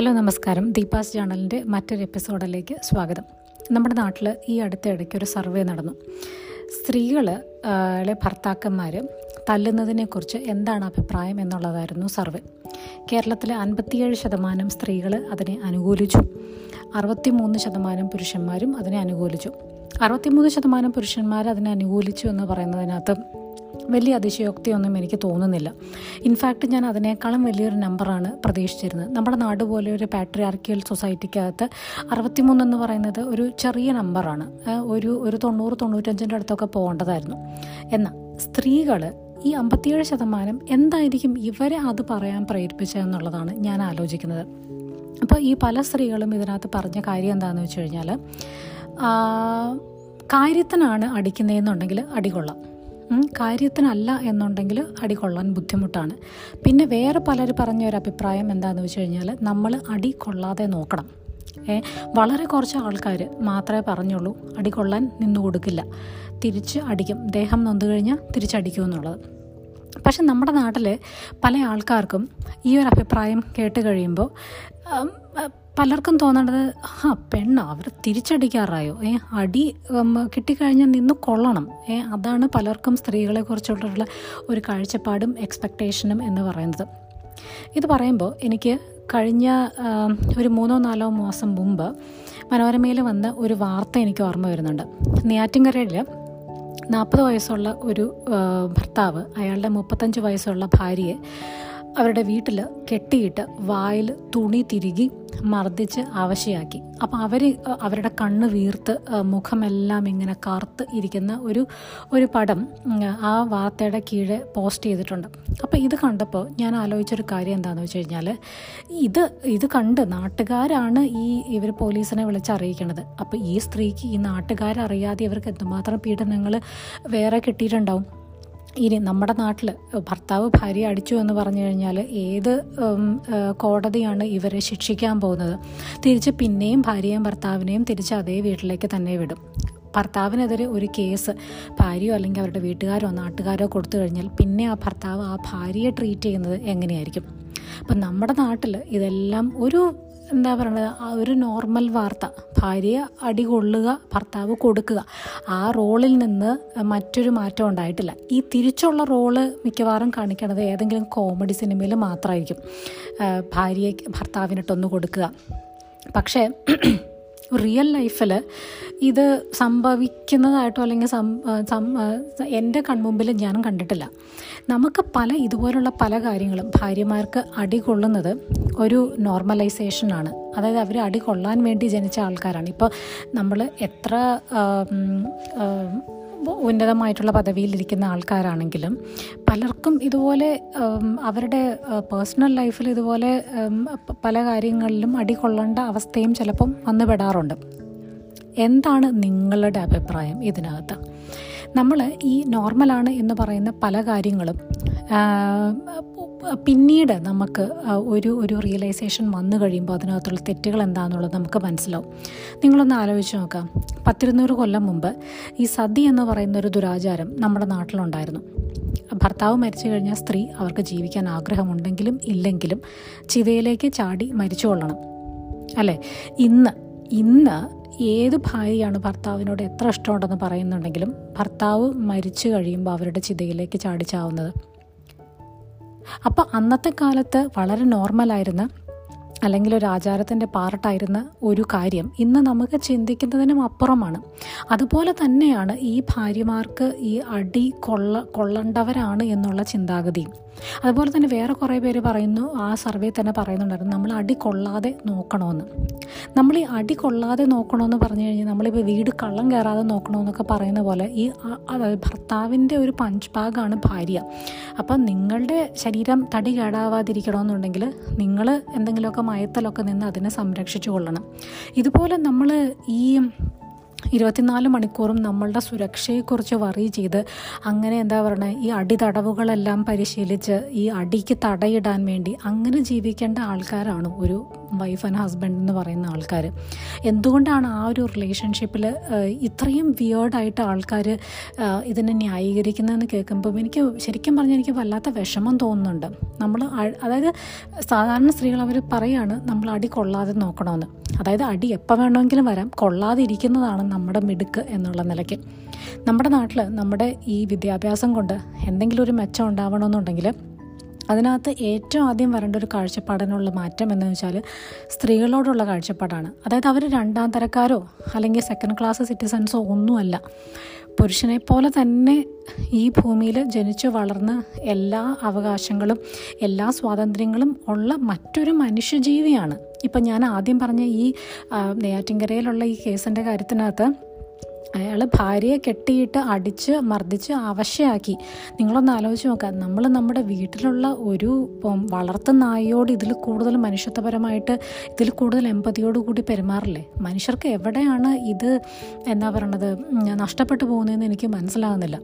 Hello നമസ്കാരം. ദീപാസ് ജേണലിന്റെ മറ്റൊരു എപ്പിസോഡിലേക്ക് സ്വാഗതം. നമ്മുടെ നാട്ടിൽ ഈ അടുത്ത ഇടയ്ക്ക് ഒരു സർവേ നടന്നു. സ്ത്രീകളെ ഭർത്താക്കന്മാർ തല്ലുന്നതിനെക്കുറിച്ച് എന്താണ് അഭിപ്രായം എന്നുള്ളതായിരുന്നു സർവേ. കേരളത്തിലെ അൻപത്തിയേഴ് ശതമാനം സ്ത്രീകൾ അതിനെ അനുകൂലിച്ചു. അറുപത്തിമൂന്ന് ശതമാനം പുരുഷന്മാരും അതിനെ അനുകൂലിച്ചു. അറുപത്തിമൂന്ന് ശതമാനം പുരുഷന്മാർ അതിനെ അനുകൂലിച്ചു എന്ന് പറയുന്നതിനകത്ത് വലിയ അതിശയോക്തിയൊന്നും എനിക്ക് തോന്നുന്നില്ല. ഇൻഫാക്റ്റ് ഞാൻ അതിനേക്കാളും വലിയൊരു നമ്പറാണ് പ്രതീക്ഷിച്ചിരുന്നത്. നമ്മുടെ നാട് പോലെ ഒരു പാട്രിയാർക്കിയൽ സൊസൈറ്റിക്കകത്ത് അറുപത്തിമൂന്ന് എന്ന് പറയുന്നത് ഒരു ചെറിയ നമ്പറാണ്. ഒരു ഒരു തൊണ്ണൂറ് തൊണ്ണൂറ്റഞ്ചിന്റെ അടുത്തൊക്കെ പോകേണ്ടതായിരുന്നു. എന്നാൽ സ്ത്രീകൾ ഈ അമ്പത്തിയേഴ് ശതമാനം എന്തായിരിക്കും ഇവരെ അത് പറയാൻ പ്രേരിപ്പിച്ചതെന്നുള്ളതാണ് ഞാൻ ആലോചിക്കുന്നത്. അപ്പോൾ ഈ പല സ്ത്രീകളും ഇതിനകത്ത് പറഞ്ഞ കാര്യം എന്താണെന്ന് വെച്ച് കഴിഞ്ഞാൽ കാര്യത്തിനാണ് അടിക്കുന്നതെന്നുണ്ടെങ്കിൽ അടികൊള്ളാം. കാര്യത്തിനല്ല എന്നുണ്ടെങ്കിൽ അടി കൊള്ളാൻ ബുദ്ധിമുട്ടാണ്. പിന്നെ വേറെ പലർ പറഞ്ഞ ഒരു അഭിപ്രായം എന്താണെന്ന് വെച്ച് കഴിഞ്ഞാൽ നമ്മൾ അടി കൊള്ളാതെ നോക്കണം. വളരെ കുറച്ച് ആൾക്കാർ മാത്രമേ പറഞ്ഞുള്ളൂ അടി കൊള്ളാൻ നിന്നു കൊടുക്കില്ല. തിരിച്ച് അടിക്കും. ദേഹം നൊന്തു കഴിഞ്ഞാൽ തിരിച്ചടിക്കും എന്നുള്ളത്. പക്ഷെ നമ്മുടെ നാട്ടിൽ പല ആൾക്കാർക്കും ഈ ഒരു അഭിപ്രായം കേട്ട് കഴിയുമ്പോൾ പലർക്കും തോന്നേണ്ടത് ആ പെണ്ണ അവർ തിരിച്ചടിക്കാറായോ? ഏ അടി കിട്ടിക്കഴിഞ്ഞാൽ നിന്ന് കൊള്ളണം. ഏ അതാണ് പലർക്കും സ്ത്രീകളെ കുറിച്ചുള്ള ഒരു കാഴ്ചപ്പാടും എക്സ്പെക്റ്റേഷനും എന്ന് പറയുന്നത്. ഇത് പറയുമ്പോൾ എനിക്ക് കഴിഞ്ഞ ഒരു മൂന്നോ നാലോ മാസം മുമ്പ് മനോരമയിൽ വന്ന ഒരു വാർത്ത എനിക്ക് ഓർമ്മ വരുന്നുണ്ട്. നെയ്യാറ്റിൻകരയിൽ നാൽപ്പത് വയസ്സുള്ള ഒരു ഭർത്താവ് അയാളുടെ മുപ്പത്തഞ്ച് വയസ്സുള്ള ഭാര്യയെ അവരുടെ വീട്ടിൽ കെട്ടിയിട്ട് വായിൽ തുണി തിരുകി മർദ്ദിച്ച് അവശയാക്കി. അപ്പം അവർ അവരുടെ കണ്ണ് വീർത്ത് മുഖമെല്ലാം ഇങ്ങനെ കറുത്ത് ഇരിക്കുന്ന ഒരു ഒരു പടം ആ വാർത്തയുടെ കീഴെ പോസ്റ്റ് ചെയ്തിട്ടുണ്ട്. അപ്പോൾ ഇത് കണ്ടപ്പോൾ ഞാൻ ആലോചിച്ചൊരു കാര്യം എന്താണെന്ന് വെച്ച് കഴിഞ്ഞാൽ ഇത് ഇത് കണ്ട് നാട്ടുകാരാണ് ഈ ഇവർ പോലീസിനെ വിളിച്ചറിയിക്കണത്. അപ്പോൾ ഈ സ്ത്രീക്ക് ഈ നാട്ടുകാരറിയാതെ ഇവർക്ക് എന്തുമാത്രം പീഡനങ്ങൾ വേറെ കിട്ടിയിട്ടുണ്ടാവും? ഇനി നമ്മുടെ നാട്ടിൽ ഭർത്താവ് ഭാര്യ അടിച്ചു എന്ന് പറഞ്ഞു കഴിഞ്ഞാൽ ഏത് കോടതിയാണ് ഇവരെ ശിക്ഷിക്കാൻ പോകുന്നത്? തിരിച്ച് പിന്നെയും ഭാര്യയും ഭർത്താവിനെയും തിരിച്ച് അതേ വീട്ടിലേക്ക് തന്നെ വിടും. ഭർത്താവിനെതിരെ ഒരു കേസ് ഭാര്യയോ അല്ലെങ്കിൽ അവരുടെ വീട്ടുകാരോ നാട്ടുകാരോ കൊടുത്തു കഴിഞ്ഞാൽ പിന്നെ ആ ഭർത്താവ് ആ ഭാര്യയെ ട്രീറ്റ് ചെയ്യുന്നത് എങ്ങനെയായിരിക്കും? അപ്പം നമ്മുടെ നാട്ടിൽ ഇതെല്ലാം ഒരു എന്താ പറയണത്? ആ ഒരു നോർമൽ വാർത്ത. ഭാര്യ അടി കൊള്ളുക ഭർത്താവ് കൊടുക്കുക. ആ റോളിൽ നിന്ന് മറ്റൊരു മാറ്റം ഉണ്ടായിട്ടില്ല. ഈ തിരിച്ചുള്ള റോൾ മിക്കവാറും കാണിക്കണത് ഏതെങ്കിലും കോമഡി സിനിമയിൽ മാത്രമായിരിക്കും ഭാര്യയ്ക്ക് ഭർത്താവിനിട്ടൊന്ന് കൊടുക്കുക. പക്ഷേ റിയൽ ലൈഫിൽ ഇത് സംഭവിക്കുന്നതായിട്ടോ അല്ലെങ്കിൽ എന്റെ കൺമുമ്പിൽ ഞാൻ കണ്ടിട്ടില്ല. നമുക്ക് പല ഇതുപോലുള്ള പല കാര്യങ്ങളും ഭാര്യമാർക്ക് അടി കൊള്ളുന്നത് ഒരു നോർമലൈസേഷനാണ് അതായത് അവർ അടി കൊള്ളാൻ വേണ്ടി ജനിച്ച ആൾക്കാരാണ്. ഇപ്പോൾ നമ്മൾ എത്ര ഉന്നതമായിട്ടുള്ള പദവിയിലിരിക്കുന്ന ആൾക്കാരാണെങ്കിലും പലർക്കും ഇതുപോലെ അവരുടെ പേഴ്സണൽ ലൈഫിൽ ഇതുപോലെ പല കാര്യങ്ങളിലും അടികൊള്ളേണ്ട അവസ്ഥയും ചിലപ്പം വന്നുപെടാറുണ്ട്. എന്താണ് നിങ്ങളുടെ അഭിപ്രായം ഇതിനകത്ത്? നമ്മൾ ഈ നോർമലാണ് എന്ന് പറയുന്ന പല കാര്യങ്ങളും പിന്നീട് നമുക്ക് ഒരു ഒരു റിയലൈസേഷൻ വന്നു കഴിയുമ്പോൾ അതിനകത്തുള്ള തെറ്റുകൾ എന്താണെന്നുള്ളത് നമുക്ക് മനസ്സിലാവും. നിങ്ങളൊന്ന് ആലോചിച്ച് നോക്കാം. പത്തിരുന്നൂറ് കൊല്ലം മുമ്പ് ഈ സതി എന്ന് പറയുന്ന ഒരു ദുരാചാരം നമ്മുടെ നാട്ടിലുണ്ടായിരുന്നു. ഭർത്താവ് മരിച്ചു കഴിഞ്ഞാൽ സ്ത്രീ അവർക്ക് ജീവിക്കാൻ ആഗ്രഹമുണ്ടെങ്കിലും ഇല്ലെങ്കിലും ചിതയിലേക്ക് ചാടി മരിച്ചു കൊള്ളണം. അല്ലേ? ഇന്ന് ഇന്ന് ഏത് ഭാര്യയാണ് ഭർത്താവിനോട് എത്ര ഇഷ്ടമുണ്ടെന്ന് പറയുന്നുണ്ടെങ്കിലും ഭർത്താവ് മരിച്ചു കഴിയുമ്പോൾ അവരുടെ ചിതയിലേക്ക് ചാടിച്ചാവുന്നത് അപ്പോൾ അന്നത്തെ കാലത്ത് വളരെ നോർമലായിരുന്ന അല്ലെങ്കിൽ ഒരു ആചാരത്തിന്റെ പാർട്ടായിരുന്ന ഒരു കാര്യം ഇന്ന് നമുക്ക് ചിന്തിക്കുന്നതിനും അപ്പുറമാണ്. അതുപോലെ തന്നെയാണ് ഈ ഭാര്യമാർക്ക് ഈ അടി കൊള്ള കൊള്ളേണ്ടവരാണ് എന്നുള്ള ചിന്താഗതിയും അതുപോലെ തന്നെ വേറെ കുറേ പേര് പറയുന്നു ആ സർവേ തന്നെ പറയുന്നുണ്ടായിരുന്നു നമ്മൾ അടി കൊള്ളാതെ നോക്കണമെന്ന് നമ്മൾ ഈ അടി കൊള്ളാതെ നോക്കണമെന്ന് പറഞ്ഞു കഴിഞ്ഞാൽ നമ്മളിപ്പോൾ വീട് കള്ളം കയറാതെ നോക്കണമെന്നൊക്കെ പറയുന്ന പോലെ ഈ ഭർത്താവിന്റെ ഒരു പഞ്ച് ഭാഗമാണ് ഭാര്യ. അപ്പം നിങ്ങളുടെ ശരീരം തടി കേടാവാതിരിക്കണമെന്നുണ്ടെങ്കിൽ നിങ്ങൾ എന്തെങ്കിലുമൊക്കെ മയത്തലൊക്കെ നിന്ന് അതിനെ സംരക്ഷിച്ചു കൊള്ളണം. ഇതുപോലെ നമ്മൾ ഈ ഇരുപത്തിനാല് മണിക്കൂറും നമ്മളുടെ സുരക്ഷയെക്കുറിച്ച് വറി ചെയ്ത് അങ്ങനെ എന്താ പറയുക ഈ അടിതടവുകളെല്ലാം പരിശീലിച്ച് ഈ അടിക്ക് തടയിടാൻ വേണ്ടി അങ്ങനെ ജീവിക്കേണ്ട ആൾക്കാരാണ് ഒരു വൈഫ് ആൻഡ് ഹസ്ബൻഡ് എന്ന് പറയുന്ന ആൾക്കാർ എന്തുകൊണ്ടാണ് ആ ഒരു റിലേഷൻഷിപ്പിൽ ഇത്രയും വിയേർഡായിട്ട് ആൾക്കാർ ഇതിനെ ന്യായീകരിക്കുന്നതെന്ന് കേൾക്കുമ്പം എനിക്ക് ശരിക്കും പറഞ്ഞാൽ എനിക്ക് വല്ലാത്ത വിഷമം തോന്നുന്നുണ്ട്. നമ്മൾ അതായത് സാധാരണ സ്ത്രീകൾ അവർ പറയാണ് നമ്മൾ അടി കൊള്ളാതെ നോക്കണമെന്ന് അതായത് അടി എപ്പോൾ വേണമെങ്കിലും വരാം. കൊള്ളാതിരിക്കുന്നതാണ് നമ്മുടെ മിടുക്ക് എന്നുള്ള നിലയ്ക്ക്. നമ്മുടെ നാട്ടിൽ നമ്മുടെ ഈ വിദ്യാഭ്യാസം കൊണ്ട് എന്തെങ്കിലും ഒരു മെച്ചം ഉണ്ടാവണമെന്നുണ്ടെങ്കിൽ അതിനകത്ത് ഏറ്റവും ആദ്യം വരേണ്ട ഒരു കാഴ്ചപ്പാടിനുള്ള മാറ്റം എന്ന് വെച്ചാൽ സ്ത്രീകളോടുള്ള കാഴ്ചപ്പാടാണ്. അതായത് അവർ രണ്ടാം തരക്കാരോ അല്ലെങ്കിൽ സെക്കൻഡ് ക്ലാസ് സിറ്റിസൺസോ ഒന്നുമല്ല. പുരുഷനെ പോലെ തന്നെ ഈ ഭൂമിയിൽ ജനിച്ചു വളർന്ന് എല്ലാ അവകാശങ്ങളും എല്ലാ സ്വാതന്ത്ര്യങ്ങളും ഉള്ള മറ്റൊരു മനുഷ്യജീവിയാണ്. ഇപ്പം ഞാൻ ആദ്യം പറഞ്ഞ ഈ നെയ്യാറ്റിൻകരയിലുള്ള ഈ കേസിന്റെ കാര്യത്തിനകത്ത് അയാൾ ഭാര്യയെ കെട്ടിയിട്ട് അടിച്ച് മർദ്ദിച്ച് അവശയാക്കി. നിങ്ങളൊന്ന് ആലോചിച്ച് നോക്കാം. നമ്മൾ നമ്മുടെ വീട്ടിലുള്ള ഒരു വളർത്തു നായയോട് ഇതിൽ കൂടുതൽ മനുഷ്യത്വപരമായിട്ട് ഇതിൽ കൂടുതൽ എമ്പതിയോടുകൂടി പെരുമാറില്ലേ? മനുഷ്യർക്ക് എവിടെയാണ് ഇത് എന്താ പറയണത് നഷ്ടപ്പെട്ടു പോകുന്നതെന്ന് എനിക്ക് മനസ്സിലാകുന്നില്ല.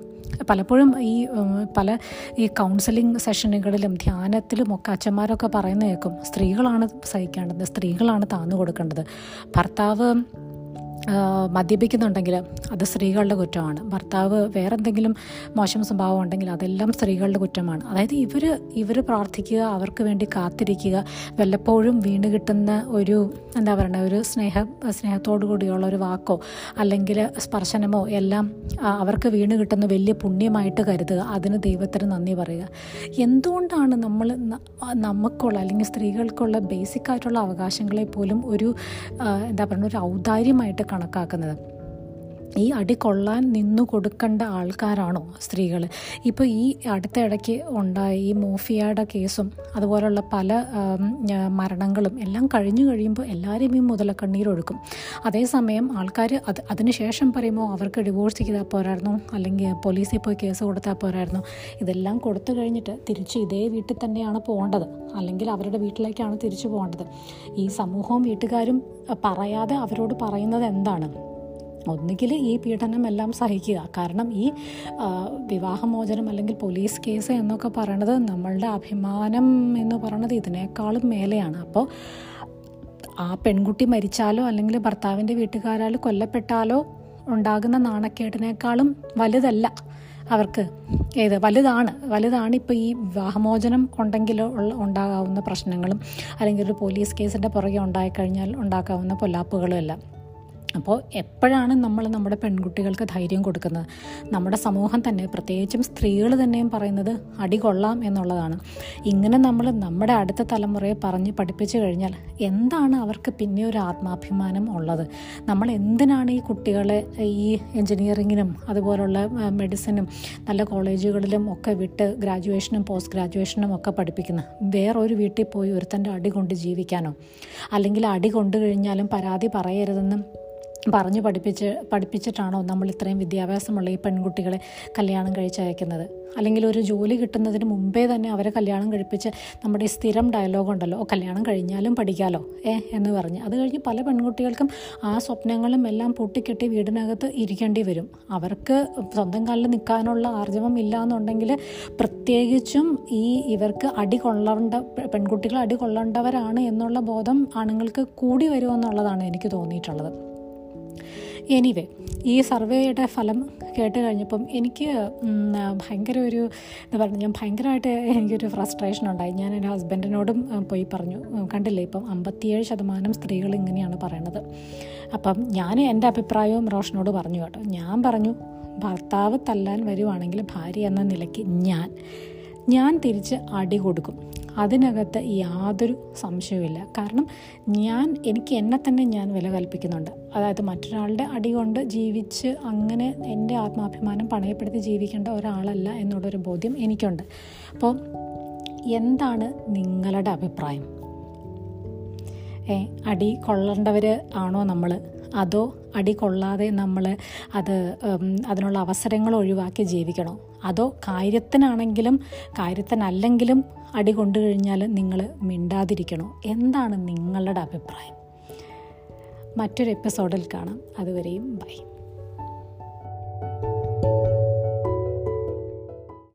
പലപ്പോഴും ഈ പല ഈ കൗൺസിലിംഗ് സെഷനുകളിലും ധ്യാനത്തിലും ഒക്കെ അച്ഛന്മാരൊക്കെ പറയുന്ന കേൾക്കും. സ്ത്രീകളാണ് സഹിക്കേണ്ടത് സ്ത്രീകളാണ് താന്നു കൊടുക്കേണ്ടത്. ഭർത്താവ് മദ്യപിക്കുന്നുണ്ടെങ്കിൽ അത് സ്ത്രീകളുടെ കുറ്റമാണ്. ഭർത്താവ് വേറെ എന്തെങ്കിലും മോശം സ്വഭാവം ഉണ്ടെങ്കിൽ അതെല്ലാം സ്ത്രീകളുടെ കുറ്റമാണ്. അതായത് ഇവർ ഇവർ പ്രാർത്ഥിക്കുക അവർക്ക് വേണ്ടി കാത്തിരിക്കുക വല്ലപ്പോഴും വീണ് കിട്ടുന്ന ഒരു എന്താ പറയുക ഒരു സ്നേഹ സ്നേഹത്തോടു കൂടിയുള്ള ഒരു വാക്കോ അല്ലെങ്കിൽ സ്പർശനമോ എല്ലാം അവർക്ക് വീണ് കിട്ടുന്ന വലിയ പുണ്യമായിട്ട് കരുതുക. അതിന് ദൈവത്തിന് നന്ദി പറയുക. എന്തുകൊണ്ടാണ് നമ്മൾ നമുക്കുള്ള അല്ലെങ്കിൽ സ്ത്രീകൾക്കുള്ള ബേസിക്കായിട്ടുള്ള അവകാശങ്ങളെ പോലും ഒരു എന്താ പറയുക ഒരു ഔദാര്യമായിട്ട് കണക്കാക്കുന്നത്. ഈ അടി കൊള്ളാൻ നിന്നു കൊടുക്കേണ്ട ആൾക്കാരാണോ സ്ത്രീകൾ? ഇപ്പോൾ ഈ അടുത്ത ഇടയ്ക്ക് ഉണ്ടായ ഈ മോഫിയയുടെ കേസും അതുപോലുള്ള പല മരണങ്ങളും എല്ലാം കഴിഞ്ഞു കഴിയുമ്പോൾ എല്ലാവരും ഈ മുതലക്കണ്ണീരൊഴുക്കും അതേസമയം ആൾക്കാർ അത് അതിനുശേഷം പറയുമ്പോൾ അവർക്ക് ഡിവോഴ്സ് ചെയ്താൽ പോരായിരുന്നു അല്ലെങ്കിൽ പോലീസിൽ പോയി കേസ് കൊടുത്താൽ പോരായിരുന്നു. ഇതെല്ലാം കൊടുത്തു കഴിഞ്ഞിട്ട് തിരിച്ച് ഇതേ വീട്ടിൽ തന്നെയാണ് പോകേണ്ടത്. അല്ലെങ്കിൽ അവരുടെ വീട്ടിലേക്കാണ് തിരിച്ചു പോകേണ്ടത്. ഈ സമൂഹവും വീട്ടുകാരും പറയാതെ അവരോട് പറയുന്നത് എന്താണ്? ഒന്നുകിൽ ഈ പീഡനം എല്ലാം സഹിക്കുക. കാരണം ഈ വിവാഹമോചനം അല്ലെങ്കിൽ പോലീസ് കേസ് എന്നൊക്കെ പറയണത് നമ്മളുടെ അഭിമാനം എന്ന് പറയണത് ഇതിനേക്കാളും മേലെയാണ്. അപ്പോൾ ആ പെൺകുട്ടി മരിച്ചാലോ അല്ലെങ്കിൽ ഭർത്താവിന്റെ വീട്ടുകാരാൽ കൊല്ലപ്പെട്ടാലോ ഉണ്ടാകുന്ന നാണക്കേടിനേക്കാളും വലുതല്ല അവർക്ക്. ഏത്? വലുതാണ്. വലുതാണ് ഇപ്പോൾ ഈ വിവാഹമോചനം ഉണ്ടെങ്കിലോ ഉള്ള ഉണ്ടാകാവുന്ന പ്രശ്നങ്ങളും അല്ലെങ്കിൽ ഒരു പോലീസ് കേസിന്റെ പുറകെ ഉണ്ടായിക്കഴിഞ്ഞാൽ ഉണ്ടാക്കാവുന്ന പൊല്ലാപ്പുകളും എല്ലാം അപ്പോൾ എപ്പോഴാണ് നമ്മൾ നമ്മുടെ പെൺകുട്ടികൾക്ക് ധൈര്യം കൊടുക്കുന്നത്? നമ്മുടെ സമൂഹം തന്നെ പ്രത്യേകിച്ചും സ്ത്രീകൾ തന്നെയും പറയുന്നത് അടി കൊള്ളാം എന്നുള്ളതാണ്. ഇങ്ങനെ നമ്മൾ നമ്മുടെ അടുത്ത തലമുറയെ പറഞ്ഞ് പഠിപ്പിച്ചു കഴിഞ്ഞാൽ എന്താണ് അവർക്ക് പിന്നെ ഒരു ആത്മാഭിമാനം ഉള്ളത്? നമ്മൾ എന്തിനാണ് ഈ കുട്ടികളെ ഈ എൻജിനീയറിങ്ങിനും അതുപോലുള്ള മെഡിസിനും നല്ല കോളേജുകളിലും ഒക്കെ വിട്ട് ഗ്രാജുവേഷനും പോസ്റ്റ് ഗ്രാജുവേഷനും ഒക്കെ പഠിപ്പിക്കുന്നത്? വേറൊരു വീട്ടിൽ പോയി ഒരുത്തന്റെ അടി കൊണ്ട് ജീവിക്കാനോ? അല്ലെങ്കിൽ അടി കൊണ്ടു കഴിഞ്ഞാലും പരാതി പറയരുതെന്നും പറഞ്ഞു പഠിപ്പിച്ച് പഠിപ്പിച്ചിട്ടാണോ നമ്മൾ ഇത്രയും വിദ്യാഭ്യാസമുള്ള ഈ പെൺകുട്ടികളെ കല്യാണം കഴിച്ചയക്കുന്നത് അല്ലെങ്കിൽ ഒരു ജോലി കിട്ടുന്നതിന് മുമ്പേ തന്നെ അവരെ കല്യാണം കഴിപ്പിച്ച് നമ്മുടെ സ്ഥിരം ഡയലോഗ് ഉണ്ടല്ലോ കല്യാണം കഴിഞ്ഞാലും പഠിക്കാലോ? ഏ എന്ന് പറഞ്ഞ്. അത് കഴിഞ്ഞ് പല പെൺകുട്ടികൾക്കും ആ സ്വപ്നങ്ങളും എല്ലാം പൊട്ടിക്കെട്ടി വീടിനകത്ത് ഇരിക്കേണ്ടി വരും. അവർക്ക് സ്വന്തം കാലിൽ നിൽക്കാനുള്ള ആർജവം ഇല്ല എന്നുണ്ടെങ്കിൽ പ്രത്യേകിച്ചും ഈ ഇവർക്ക് അടി കൊള്ളേണ്ട പെൺകുട്ടികൾ അടി കൊള്ളേണ്ടവരാണ് എന്നുള്ള ബോധം ആണുങ്ങൾക്ക് കൂടി വരുമെന്നുള്ളതാണ് എനിക്ക് തോന്നിയിട്ടുള്ളത്. എനിവേ ഈ സർവേയുടെ ഫലം കേട്ട് കഴിഞ്ഞപ്പം എനിക്ക് ഭയങ്കര ഒരു എന്താ പറയുക ഞാൻ ഭയങ്കരമായിട്ട് എനിക്കൊരു ഫ്രസ്ട്രേഷൻ ഉണ്ടായി. ഞാൻ എന്റെ ഹസ്ബൻഡിനോടും പോയി പറഞ്ഞു. കണ്ടില്ലേ ഇപ്പം അമ്പത്തിയേഴ് ശതമാനം സ്ത്രീകൾ ഇങ്ങനെയാണ് പറയണത്. അപ്പം ഞാൻ എന്റെ അഭിപ്രായവും റോഷനോട് പറഞ്ഞു കേട്ടോ. ഞാൻ പറഞ്ഞു ഭർത്താവ് തല്ലാൻ വരുവാണെങ്കിൽ ഭാര്യ എന്ന നിലയ്ക്ക് ഞാൻ ഞാൻ തിരിച്ച് അടി കൊടുക്കും. അതിനകത്ത് യാതൊരു സംശയവുമില്ല. കാരണം ഞാൻ എനിക്ക് എന്നെ തന്നെ ഞാൻ വില കൽപ്പിക്കുന്നുണ്ട്. അതായത് മറ്റൊരാളുടെ അടി കൊണ്ട് ജീവിച്ച് അങ്ങനെ എന്റെ ആത്മാഭിമാനം പണയപ്പെടുത്തി ജീവിക്കേണ്ട ഒരാളല്ല എന്നുള്ളൊരു ബോധ്യം എനിക്കുണ്ട്. അപ്പോൾ എന്താണ് നിങ്ങളുടെ അഭിപ്രായം? ഏ അടി കൊള്ളേണ്ടവർ ആണോ നമ്മൾ അതോ അടി കൊള്ളാതെ നമ്മൾ അത് അതിനുള്ള അവസരങ്ങൾ ഒഴിവാക്കി ജീവിക്കണോ? അതോ കാര്യത്തിനാണെങ്കിലും കാര്യത്തിനല്ലെങ്കിലും അടി കൊണ്ടു കഴിഞ്ഞാൽ നിങ്ങൾ മിണ്ടാതിരിക്കണോ? എന്താണ് നിങ്ങളുടെ അഭിപ്രായം? മറ്റൊരു എപ്പിസോഡിൽ കാണാം. അതുവരെയും ബൈ.